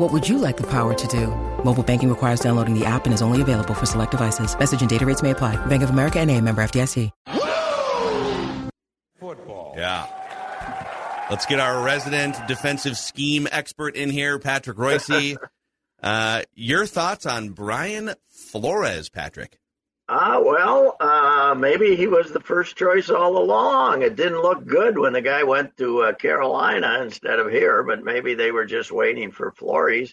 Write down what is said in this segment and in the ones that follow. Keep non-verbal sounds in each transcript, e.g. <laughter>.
What would you like the power to do? Mobile banking requires downloading the app and is only available for select devices. Message and data rates may apply. Bank of America and a member FDIC. Football. Yeah. Let's get our resident defensive scheme expert in here, Patrick Reusse. <laughs> uh, your thoughts on Brian Flores, Patrick? Ah, well, uh, maybe he was the first choice all along. It didn't look good when the guy went to uh, Carolina instead of here, but maybe they were just waiting for Flores.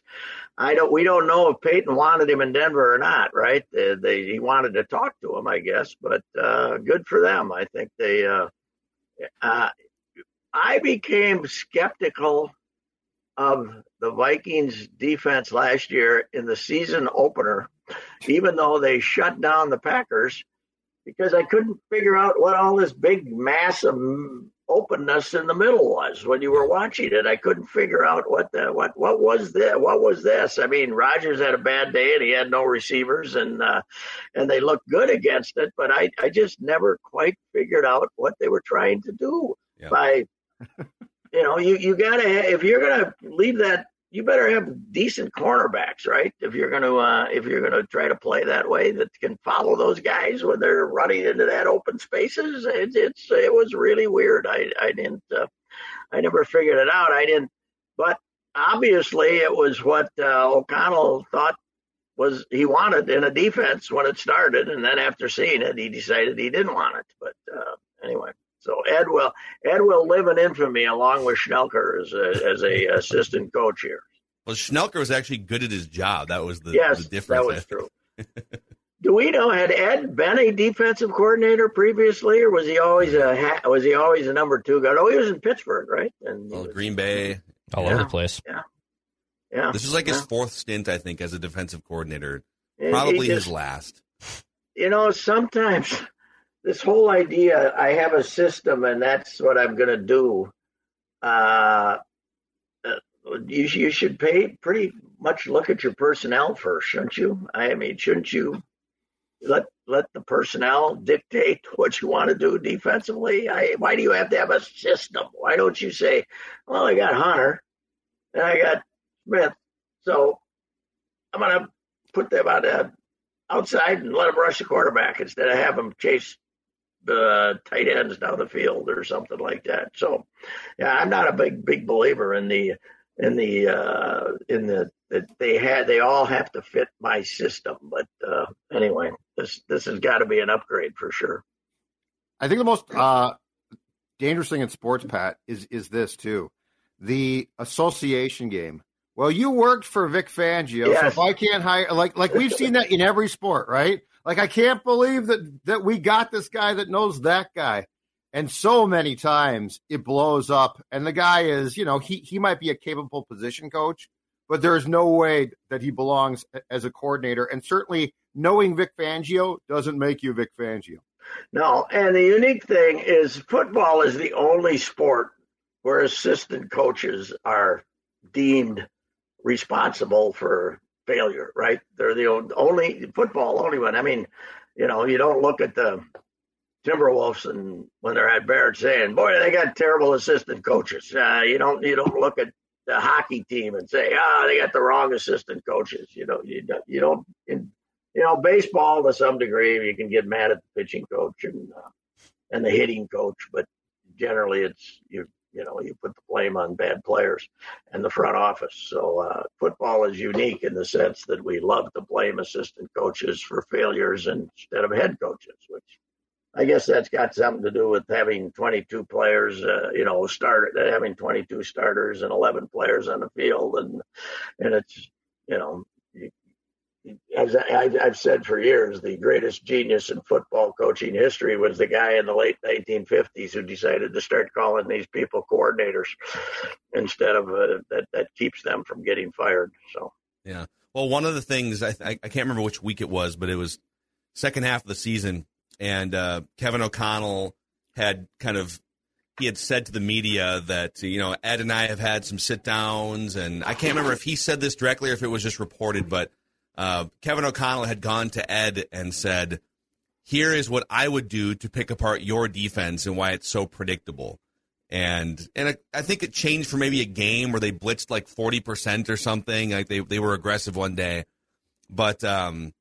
I don't. We don't know if Payton wanted him in Denver or not. Right? They, they he wanted to talk to him, I guess. But uh, good for them. I think they. Uh, uh, I became skeptical of the Vikings defense last year in the season opener, even though they shut down the Packers, because I couldn't figure out what all this big mass of openness in the middle was when you were watching it. I couldn't figure out what the what what was this? What was this? I mean, Rodgers had a bad day and he had no receivers, and uh, and they looked good against it, but I I just never quite figured out what they were trying to do yep. by you know, you you gotta if you're gonna leave that, you better have decent cornerbacks, right? If you're gonna uh, if you're gonna try to play that way, that can follow those guys when they're running into that open spaces. It, it's it was really weird. I I didn't uh, I never figured it out. I didn't, but obviously it was what uh, O'Connell thought was he wanted in a defense when it started, and then after seeing it, he decided he didn't want it. But uh, anyway. So Ed will Ed will live in infamy along with Schnelker as a, as a assistant coach here. Well, Schnelker was actually good at his job. That was the, yes, the difference. That was true. Do we know had Ed been a defensive coordinator previously, or was he always a was he always a number two guy? Oh, he was in Pittsburgh, right? And well, Green Bay, all yeah, over the place. Yeah, yeah. This is like yeah. his fourth stint, I think, as a defensive coordinator. Probably just, his last. You know, sometimes this whole idea I have a system and that's what I'm going to do. Uh, uh, you you should pay pretty much look at your personnel first, shouldn't you? I mean, shouldn't you let let the personnel dictate <laughs> what you want to do defensively? I, why do you have to have a system? Why don't you say, well, I got Hunter and I got Smith, so I'm going to put them on the outside and let them rush the quarterback instead of have them chase the tight ends down the field or something like that. So, yeah, I'm not a big big believer in the in the uh, in the that they had they all have to fit my system. But uh, anyway, this this has got to be an upgrade for sure. I think the most uh, dangerous thing in sports, Pat, is is this too, the association game. Well, you worked for Vic Fangio, yes. so if I can't hire, like like we've seen that in every sport, right? Like I can't believe that that we got this guy that knows that guy. And so many times it blows up and the guy is, you know, he he might be a capable position coach, but there is no way that he belongs as a coordinator and certainly knowing Vic Fangio doesn't make you Vic Fangio. No, and the unique thing is football is the only sport where assistant coaches are deemed responsible for failure, right? They're the only football only one. I mean, you know, you don't look at the Timberwolves and when they're at Barrett saying, "Boy, they got terrible assistant coaches." Uh, you don't you don't look at the hockey team and say, "Ah, oh, they got the wrong assistant coaches." You know, you don't you don't in, you know baseball to some degree you can get mad at the pitching coach and uh, and the hitting coach, but generally it's you you know, you put the blame on bad players and the front office. So uh, football is unique in the sense that we love to blame assistant coaches for failures instead of head coaches, which I guess that's got something to do with having 22 players, uh, you know, start having 22 starters and 11 players on the field, and and it's you know, as I, have said for years, the greatest genius in football coaching history was the guy in the late 1950s who decided to start calling these people coordinators <laughs> instead of uh, that that keeps them from getting fired. So yeah, well, one of the things I, I can't remember which week it was, but it was second half of the season and uh, Kevin O'Connell had kind of he had said to the media that you know Ed and I have had some sit downs, and I can't remember if he said this directly or if it was just reported, but uh, Kevin O'Connell had gone to Ed and said, "Here is what I would do to pick apart your defense and why it's so predictable." And and I, I think it changed for maybe a game where they blitzed like forty percent or something. Like they they were aggressive one day, but um,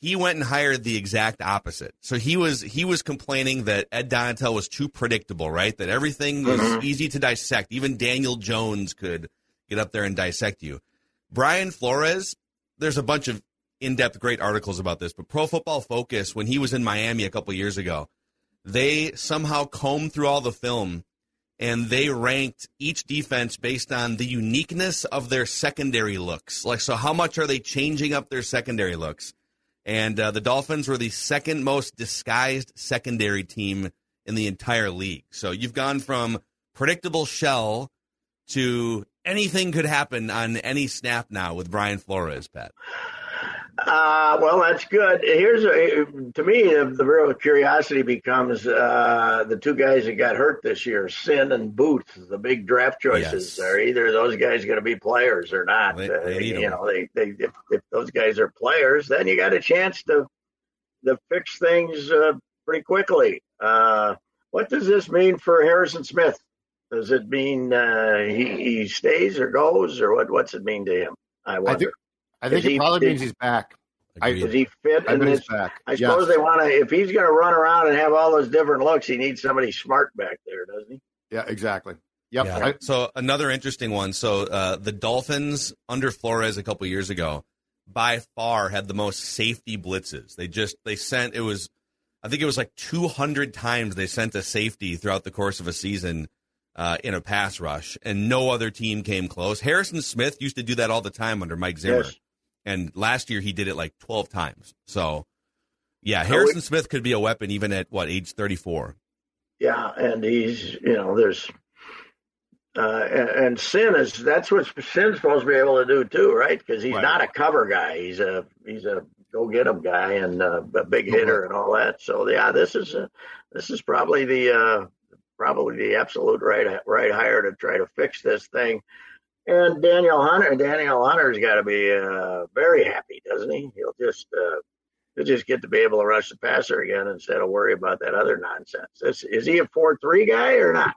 he went and hired the exact opposite. So he was he was complaining that Ed Donatell was too predictable, right? That everything was mm-hmm. easy to dissect. Even Daniel Jones could get up there and dissect you. Brian Flores, there's a bunch of in-depth great articles about this, but Pro Football Focus when he was in Miami a couple years ago, they somehow combed through all the film and they ranked each defense based on the uniqueness of their secondary looks. Like so how much are they changing up their secondary looks? And uh, the Dolphins were the second most disguised secondary team in the entire league. So you've gone from predictable shell to anything could happen on any snap now with Brian Flores, Pat. Uh, well, that's good. Here's a, to me the, the real curiosity becomes uh, the two guys that got hurt this year, Cine and Booth. The big draft choices yes. are either of those guys going to be players or not. They, uh, they you know, they, they if, if, those guys are players, then you got a chance to to fix things uh, pretty quickly. Uh, what does this mean for Harrison Smith? Does it mean uh, he, he stays or goes, or what? What's it mean to him? I wonder. I think, I think it probably means he's back. I, is he fit? I, this, back. I suppose yes. they want to. If he's going to run around and have all those different looks, he needs somebody smart back there, doesn't he? Yeah, exactly. Yep. Yeah. I, so another interesting one. So uh, the Dolphins under Flores a couple years ago, by far had the most safety blitzes. They just they sent it was, I think it was like 200 times they sent a safety throughout the course of a season. Uh, in a pass rush, and no other team came close. Harrison Smith used to do that all the time under Mike Zimmer. Yes and last year he did it like 12 times. So, yeah, Harrison Smith could be a weapon even at what age 34. Yeah, and he's you know there's uh, and, and, Cine is that's what Cine's supposed to be able to do too, right? Because he's right. not a cover guy. He's a he's a go get him guy and uh, a big hitter and all that. So yeah, this is a, this is probably the uh, probably the absolute right right hire to try to fix this thing. And Danielle Hunter, Danielle Hunter's got to be uh, very happy, doesn't he? He'll just uh, he'll just get to be able to rush the passer again instead of worry about that other nonsense. Is, is he a four three guy or not?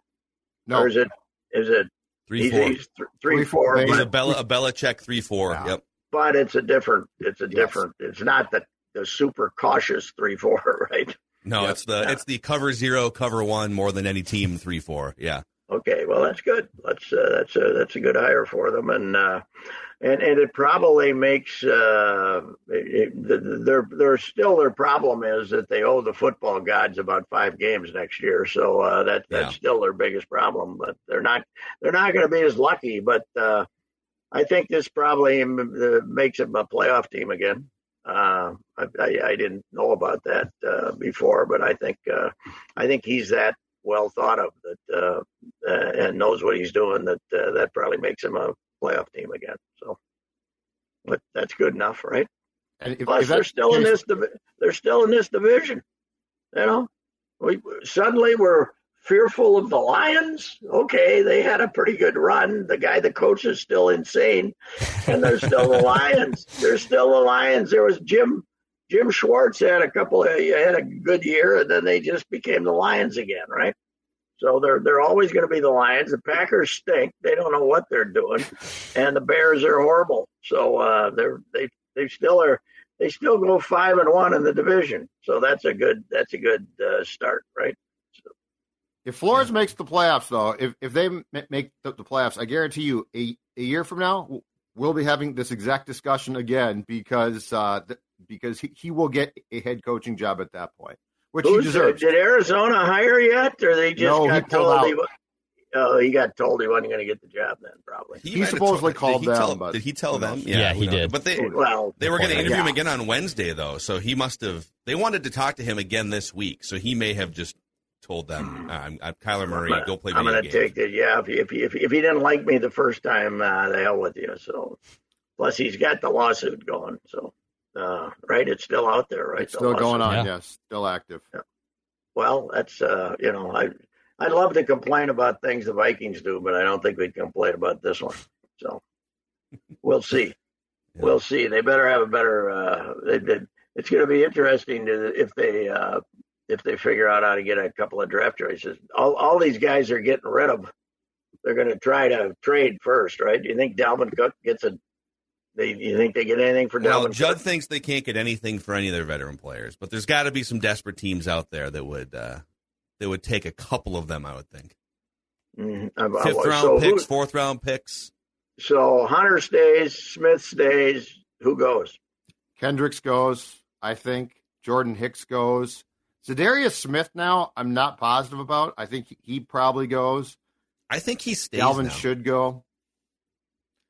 No. Or is it is it three he's, four? He's th- three, three four. He's a Bella a Belichick three four. Yeah. Yep. But it's a different. It's a different. It's not the the super cautious three four, <laughs> right? No, yep. it's the it's the cover zero, cover one more than any team three four. Yeah. Okay, well that's good. That's uh, that's a that's a good hire for them, and uh, and and it probably makes uh, it, their their still their problem is that they owe the football gods about five games next year, so uh, that that's yeah. still their biggest problem. But they're not they're not going to be as lucky. But uh, I think this probably makes them a playoff team again. Uh, I, I, I, didn't know about that uh, before, but I think uh, I think he's that well thought of that uh, uh, and knows what he's doing, that uh, that probably makes him a playoff team again. So, but that's good enough, right? If, Plus, if they're still in this. They're still in this division. You know, we suddenly we're fearful of the Lions. Okay, they had a pretty good run. The guy, the coach, is still insane, and they're still the Lions. They're still the Lions. There was Jim Jim Schwartz had a couple of had a good year, and then they just became the Lions again, right? So they're they're always going to be the Lions. The Packers stink; they don't know what they're doing, and the Bears are horrible. So uh, they're they they still are they still go five and one in the division. So that's a good that's a good uh, start, right? So. If Flores makes the playoffs, though, if if they make the, the playoffs, I guarantee you, a, a year from now, we'll be having this exact discussion again because uh, because he, he will get a head coaching job at that point. which he deserves. Did Arizona hire yet, or they just no, got he told out. he? Oh, he got told he wasn't going to get the job. Then probably. He, He supposedly told- called did them, tell- but did he tell them? knows? Yeah, he knows? did. But they Well, they were going to Yeah. interview him again on Wednesday, though. So he must have. They wanted to talk to him again this week. So he may have just told them, I'm, I'm Kyler Murray. Go play I'm going to take it. Yeah, if he, if, he, if, he, if he didn't like me the first time, uh, the hell with you. So, plus he's got the lawsuit going. So, uh, right, it's still out there, right? It's the still going on. Yeah. Yes, still active. Well, that's uh, you know, I I'd love to complain about things the Vikings do, but I don't think we'd complain about this one. So we'll see. <laughs> We'll see. They better have a better. Uh, they, they, it's going to be interesting to, if they uh, if they figure out how to get a couple of draft choices. All all these guys are getting rid of. They're going to try to trade first, right? Do you think Dalvin Cook gets a? They, you think they get anything for Well, Dalvin Judd Cook? thinks they can't get anything for any of their veteran players, but there's got to be some desperate teams out there that would uh, that would take a couple of them. I would think Mhm. Uh, fifth so round who- picks, fourth round picks. So Hunter stays, Smith stays. Who goes? Kendricks goes. I think Jordan Hicks goes. Za'Darius Smith. Now, I'm not positive about. I think he probably goes. I think he stays. Dalvin now. should go.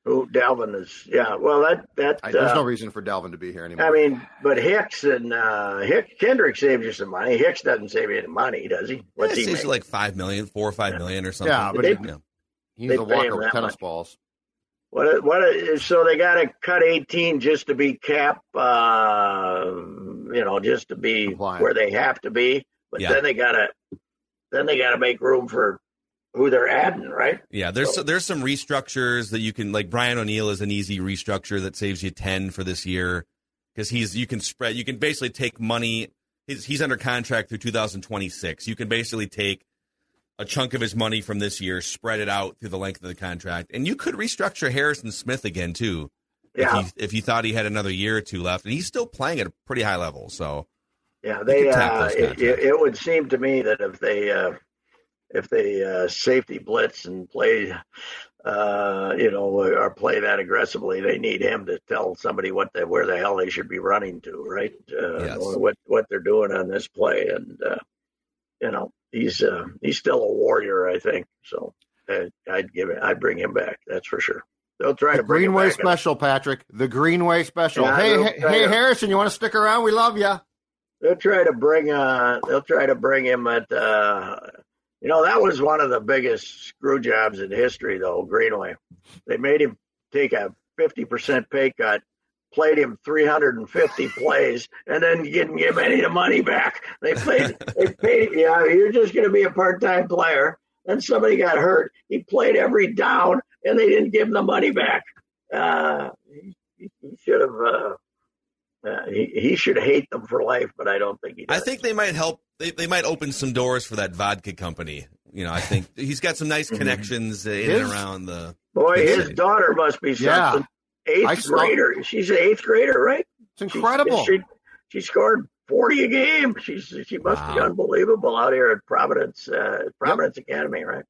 Oh, Dalvin is? Yeah. Well, that that. I, there's uh, no reason for Dalvin to be here anymore. I mean, but Hicks and uh, Hick, Kendrick saves you some money. Hicks doesn't save you any money, does he? What's Yeah, he it's make? usually like five million, four or five million or something. Yeah, but They- it- Yeah. he they needs to pay walk him over tennis much. balls. What? What? So they got to cut eighteen just to be cap. Uh, you know, just to be Compliant. where they have to be. But Yeah. then they got to, then they got to make room for who they're adding, right? Yeah, there's there's some restructures that you can like Brian O'Neill is an easy restructure that saves you ten for this year because he's you can spread you can basically take money he's he's under contract through 2026. You can basically take a chunk of his money from this year, spread it out through the length of the contract, and you could restructure Harrison Smith again too. Yeah. If you, if you thought he had another year or two left, and he's still playing at a pretty high level, so Yeah, they. Uh, it, it, would seem to me that if they uh, if they uh, safety blitz and play, uh, you know, or play that aggressively, they need him to tell somebody what they, where the hell they should be running to, right? Uh, Yes. What what they're doing on this play, and uh, you know, he's uh, he's still a warrior, I think. So uh, I'd give it. I'd bring him back. That's for sure. They'll try The to Greenway special, Patrick. The Greenway special. Yeah, hey, hey, hey, to- Harrison, you want to stick around? We love you. they'll try to bring uh they'll try to bring him at uh you know that was one of the biggest screw jobs in history though greenway they made him take a 50% pay cut played him 350 plays and then didn't give any of the money back they played <laughs> they paid yeah you're just going to be a part-time player then somebody got hurt he played every down and they didn't give him the money back uh he, he should have uh uh, he, he should hate them for life, but I don't think he does. I think they might help. They, they might open some doors for that vodka company. You know, I think <laughs> he's got some nice connections uh, in His- and around the. Boy, Good his city. daughter must be Yeah. something. Eighth I saw- grader. She's an eighth grader, right? It's She- incredible. She, she, scored forty a game. She's she must be unbelievable out here at Providence uh, Providence Academy, right?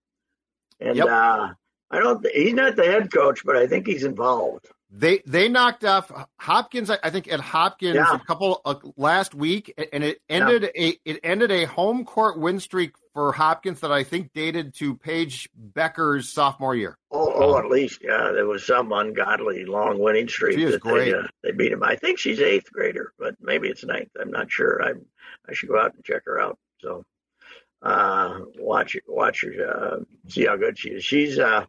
And Yep. uh, I don't. Th- he's not the head coach, but I think he's involved. They they knocked off Hopkins. I think at Hopkins Yeah. a couple uh, last week, and it ended a it ended a home court win streak for Hopkins that I think dated to Paige Bueckers' sophomore year. Oh, oh, at least, yeah, there was some ungodly long winning streak She is that great. They, uh, they beat him. I think she's eighth grader, but maybe it's ninth. I'm not sure. I I should go out and check her out. So, uh, watch watch her, uh, see how good she is. She's uh,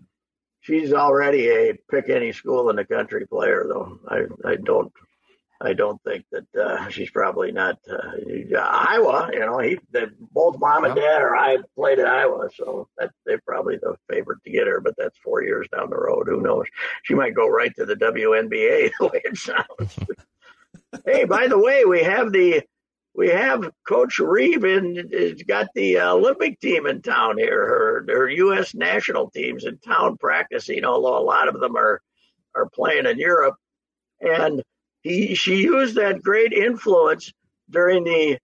she's already a pick any school in the country player, though. I I don't. I don't think that uh, she's probably not uh, Iowa. You know, he they, both mom and dad are I played at Iowa, so that they're probably the favorite to get her. But that's four years down the road. Who knows? She might go right to the WNBA <laughs> the way it sounds. <laughs> hey, by the way, we have the we have Coach Reeve and has got the Olympic team in town here. Her her U.S. national teams in town practicing, although a lot of them are are playing in Europe, and he she used that great influence during the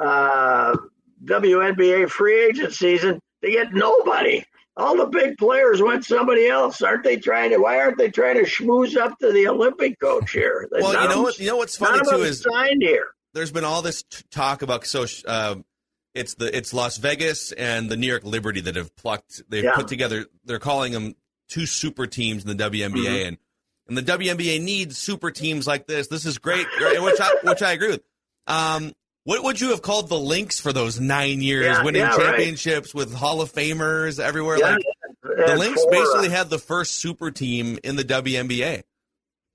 uh, WNBA free agent season to get nobody. All the big players went somebody else. Aren't they trying to? Why aren't they trying to schmooze up to the Olympic coach here? Well, you know what? You know what's funny too is signed here. There's been all this t- talk about so uh, it's the it's Las Vegas and the New York Liberty that have plucked they've Yeah. put together they're calling them two super teams in the WNBA Mm-hmm. and and the WNBA needs super teams like this. This is great, which I which I agree with. Um, what would you have called the Lynx for those nine years, Yeah, winning yeah, right. championships with Hall of Famers everywhere? Yeah, like the Lynx four, uh, basically had the first super team in the WNBA.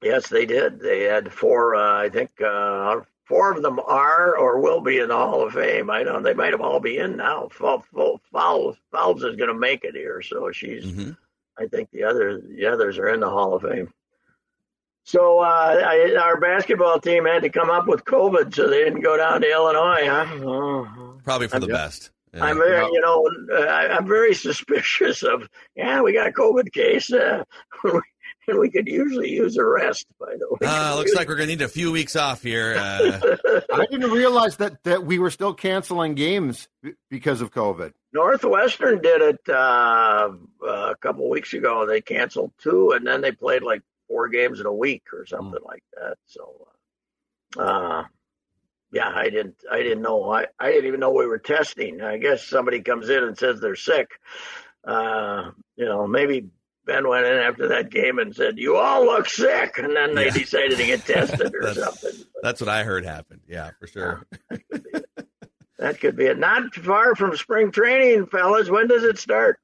Yes, they did. They had four. Uh, I think uh, four of them are or will be in the Hall of Fame. I don't. They might have all be in now. Fowles, Fowles, Fowles is going to make it here, so she's. hmm I think the other the others are in the Hall of Fame. So uh, I, our basketball team had to come up with COVID, so they didn't go down to Illinois. Huh? Oh. Probably for I'm the just- best. Yeah. I'm very, you know, uh, I- I'm very <laughs> suspicious of. Yeah, we got a COVID case, uh, <laughs> and we could usually use a rest. By the way, Uh, looks like we're gonna need a few weeks off here. Uh, <laughs> I didn't realize that that we were still canceling games because of COVID. Northwestern did it uh, a couple weeks ago. They canceled two, and then they played like four games in a week or something like that. So, uh, yeah, I didn't, I didn't know. I, I didn't even know we were testing. I guess somebody comes in and says they're sick. Uh, you know, maybe Ben went in after that game and said, "You all look sick," and then they Yeah. decided to get <laughs> tested or That's- something. that's what I heard happened. Yeah, for sure. That could be it. Not far from spring training, fellas. When does it start?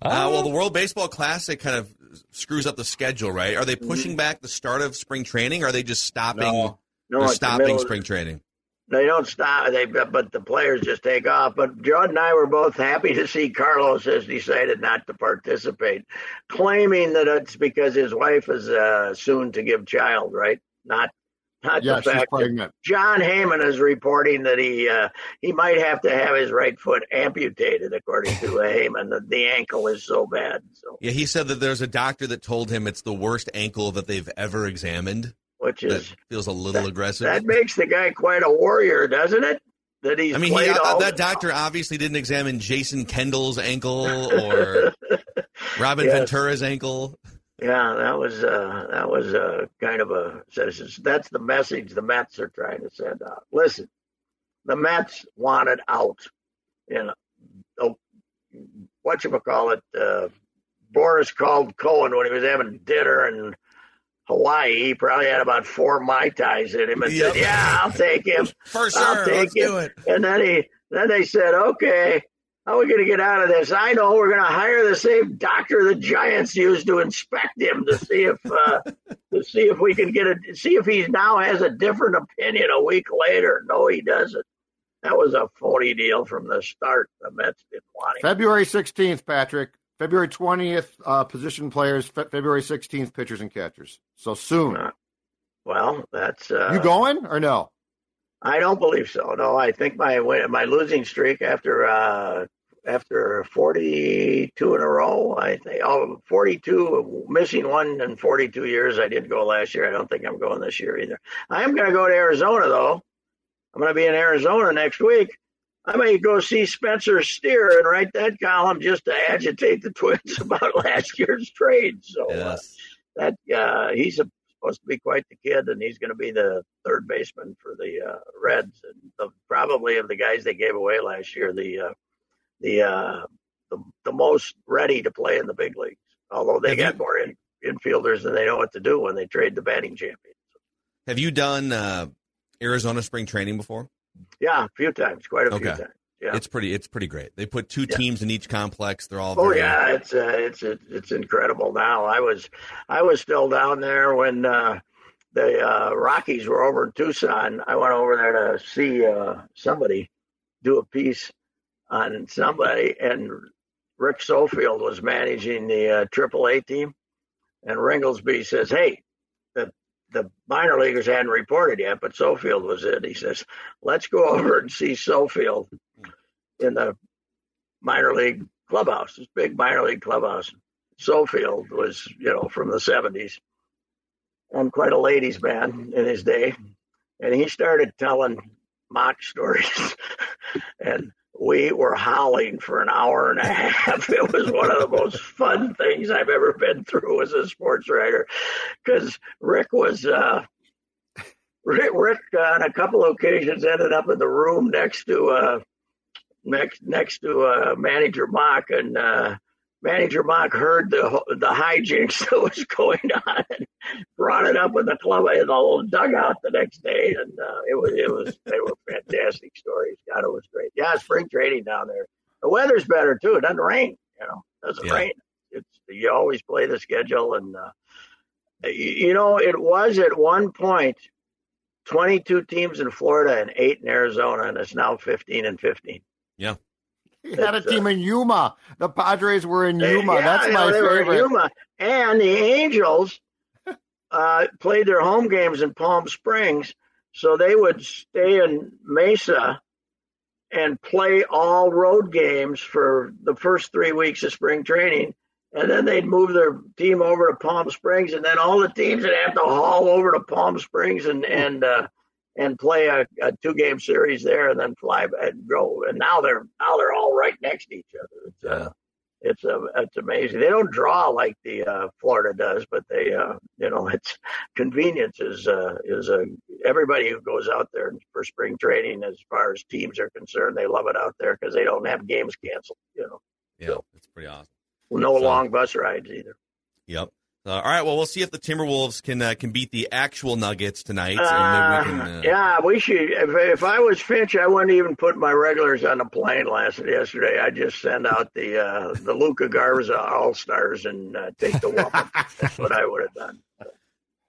Uh, well, the World Baseball Classic kind of screws up the schedule, right? Are they Mm-hmm. pushing back the start of spring training? Or are they just stopping? No. No, they're stopping spring training. They don't stop. They but the players just take off. But Judd and I were both happy to see Carlos has decided not to participate, claiming that it's because his wife is uh, soon to give child. Right? Not not Yeah, the she's fact that. Jon Heyman is reporting that he uh, he might have to have his right foot amputated, according to <laughs> Heyman. That the ankle is so bad. So Yeah, he said that there's a doctor that told him it's the worst ankle that they've ever examined. Which That is feels a little aggressive. that makes the guy quite a warrior, doesn't it? That he's I mean, he, uh, all that doctor obviously didn't examine Jason Kendall's ankle <laughs> or Robin Yes. Ventura's ankle. Yeah, that was uh, that was uh, kind of a that's the message the Mets are trying to send out. Listen, the Mets wanted out. You know, oh, what you call it? Uh, Boras called Cohen when he was having dinner in Hawaii. He probably had about four mai tais in him, and Yep. said, "Yeah, I'll take him." <laughs> For I'll sure. take Let's it. do it. And then he then they said, "Okay, how are we going to get out of this? I know we're going to hire the same doctor the Giants used to inspect him to see if uh, <laughs> to see if we can get a see if he now has a different opinion a week later. No, he doesn't. That was a phony deal from the start. The Mets didn't want him. February 16th, Patrick. February 20th, uh, position players. Fe- February 16th, pitchers and catchers. So soon. Uh, Well, that's uh, you going or no? I don't believe so. No, I think my my losing streak after uh, after 42 in a row, I think oh, 42 missing one in 42 years. I did go last year. I don't think I'm going this year either. I am going to go to Arizona though. I'm going to be in Arizona next week. I may go see Spencer Steer and write that column just to agitate the Twins <laughs> about last year's trade. So uh, that uh, he's a, supposed to be quite the kid, and he's going to be the third baseman for the uh, Reds, and the, probably of the guys they gave away last year, the uh, the, uh, the the most ready to play in the big leagues. Although they got more in, infielders than they know what to do when they trade the batting champion. Have you done uh, Arizona spring training before? Yeah, a few times, quite a few times. Yeah. It's pretty. It's pretty great. They put two Yeah. teams in each complex. They're all. Oh very, yeah, it's uh, it's it's incredible now. I was I was still down there when uh, the uh, Rockies were over in Tucson. I went over there to see uh, somebody do a piece on somebody, and Rick Sofield was managing the uh, AAA team, and Ringolsby says, "Hey, the minor leaguers hadn't reported yet, but Sofield was in." He says, "Let's go <laughs> over and see Sofield in the minor league clubhouse, this big minor league clubhouse. Sofield was, you know, from the 70s and quite a ladies' man in his day. And he started telling Mauch stories. <laughs> and we were howling for an hour and a <laughs> half. It was one of the most fun things I've ever been through as a sports writer because Rick was, uh, Rick, Rick on a couple occasions ended up in the room next to uh, next next to uh, manager Mauch, and uh, manager Mauch heard the the hijinks that was going on and brought it up with the club in the whole dugout the next day, and uh, it was it was they were fantastic stories. God, it was great. Yeah, spring training down there. The weather's better too. It doesn't rain. You know, it doesn't Yeah. rain. It's you always play the schedule, and uh, you, you know it was at one point. 22 teams in Florida and eight in Arizona, and it's now 15 and 15. He had a uh, team in Yuma. The Padres were in Yuma. yeah, That's my know, they were in favorite. Yuma. And the Angels uh, played their home games in Palm Springs, so they would stay in Mesa and play all road games for the first three weeks of spring training. And then they'd move their team over to Palm Springs, and then all the teams would have to haul over to Palm Springs and and uh, and play a, a two game series there, and then fly and go. And now they're now they're all right next to each other. It's, uh, it's uh, it's amazing. They don't draw like the uh, Florida does, but they uh, you know <laughs> it's convenience is uh, is a everybody who goes out there for spring training as far as teams are concerned, they love it out there because they don't have games canceled. You know, Yeah, it's pretty awesome. no So- long bus rides either. Yep. Uh, all right. Well, we'll see if the Timberwolves can uh, can beat the actual Nuggets tonight. Uh, we can, uh, yeah, we should. If, if I was Finch, I wouldn't even put my regulars on the plane last yesterday. I'd just send out the uh, the Luka Garza All Stars and uh, take the one. <laughs> That's what I would have done.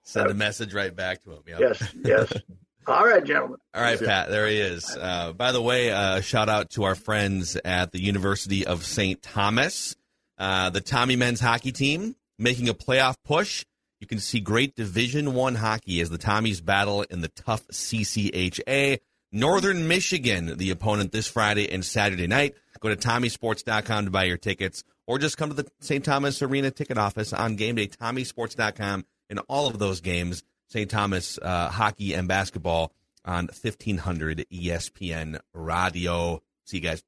send the message right back to him. Yep. Yes, yes. <laughs> All right, gentlemen. All right, Pat. There he is. Uh, by the way, uh, shout out to our friends at the University of St. Thomas, uh, the Tommy men's hockey team making a playoff push. You can see great Division One hockey as the Tommies battle in the tough CCHA. Northern Michigan, the opponent this Friday and Saturday night. Go to TommieSports.com to buy your tickets, or just come to the St. Thomas Arena ticket office on game day. TommieSports.com and all of those games. St. Thomas uh, hockey and basketball on 1500 ESPN radio. See you guys.